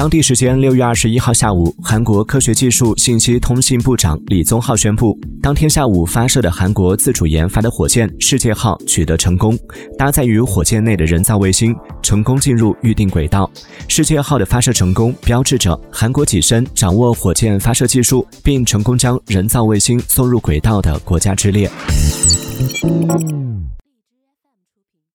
当地时间六月二十一号下午韩国科学技术信息通信部长李宗浩宣布当天下午发射的韩国自主研发的火箭世界号取得成功搭载于火箭内的人造卫星成功进入预定轨道世界号的发射成功标志着韩国跻身掌握火箭发射技术并成功将人造卫星送入轨道的国家之列。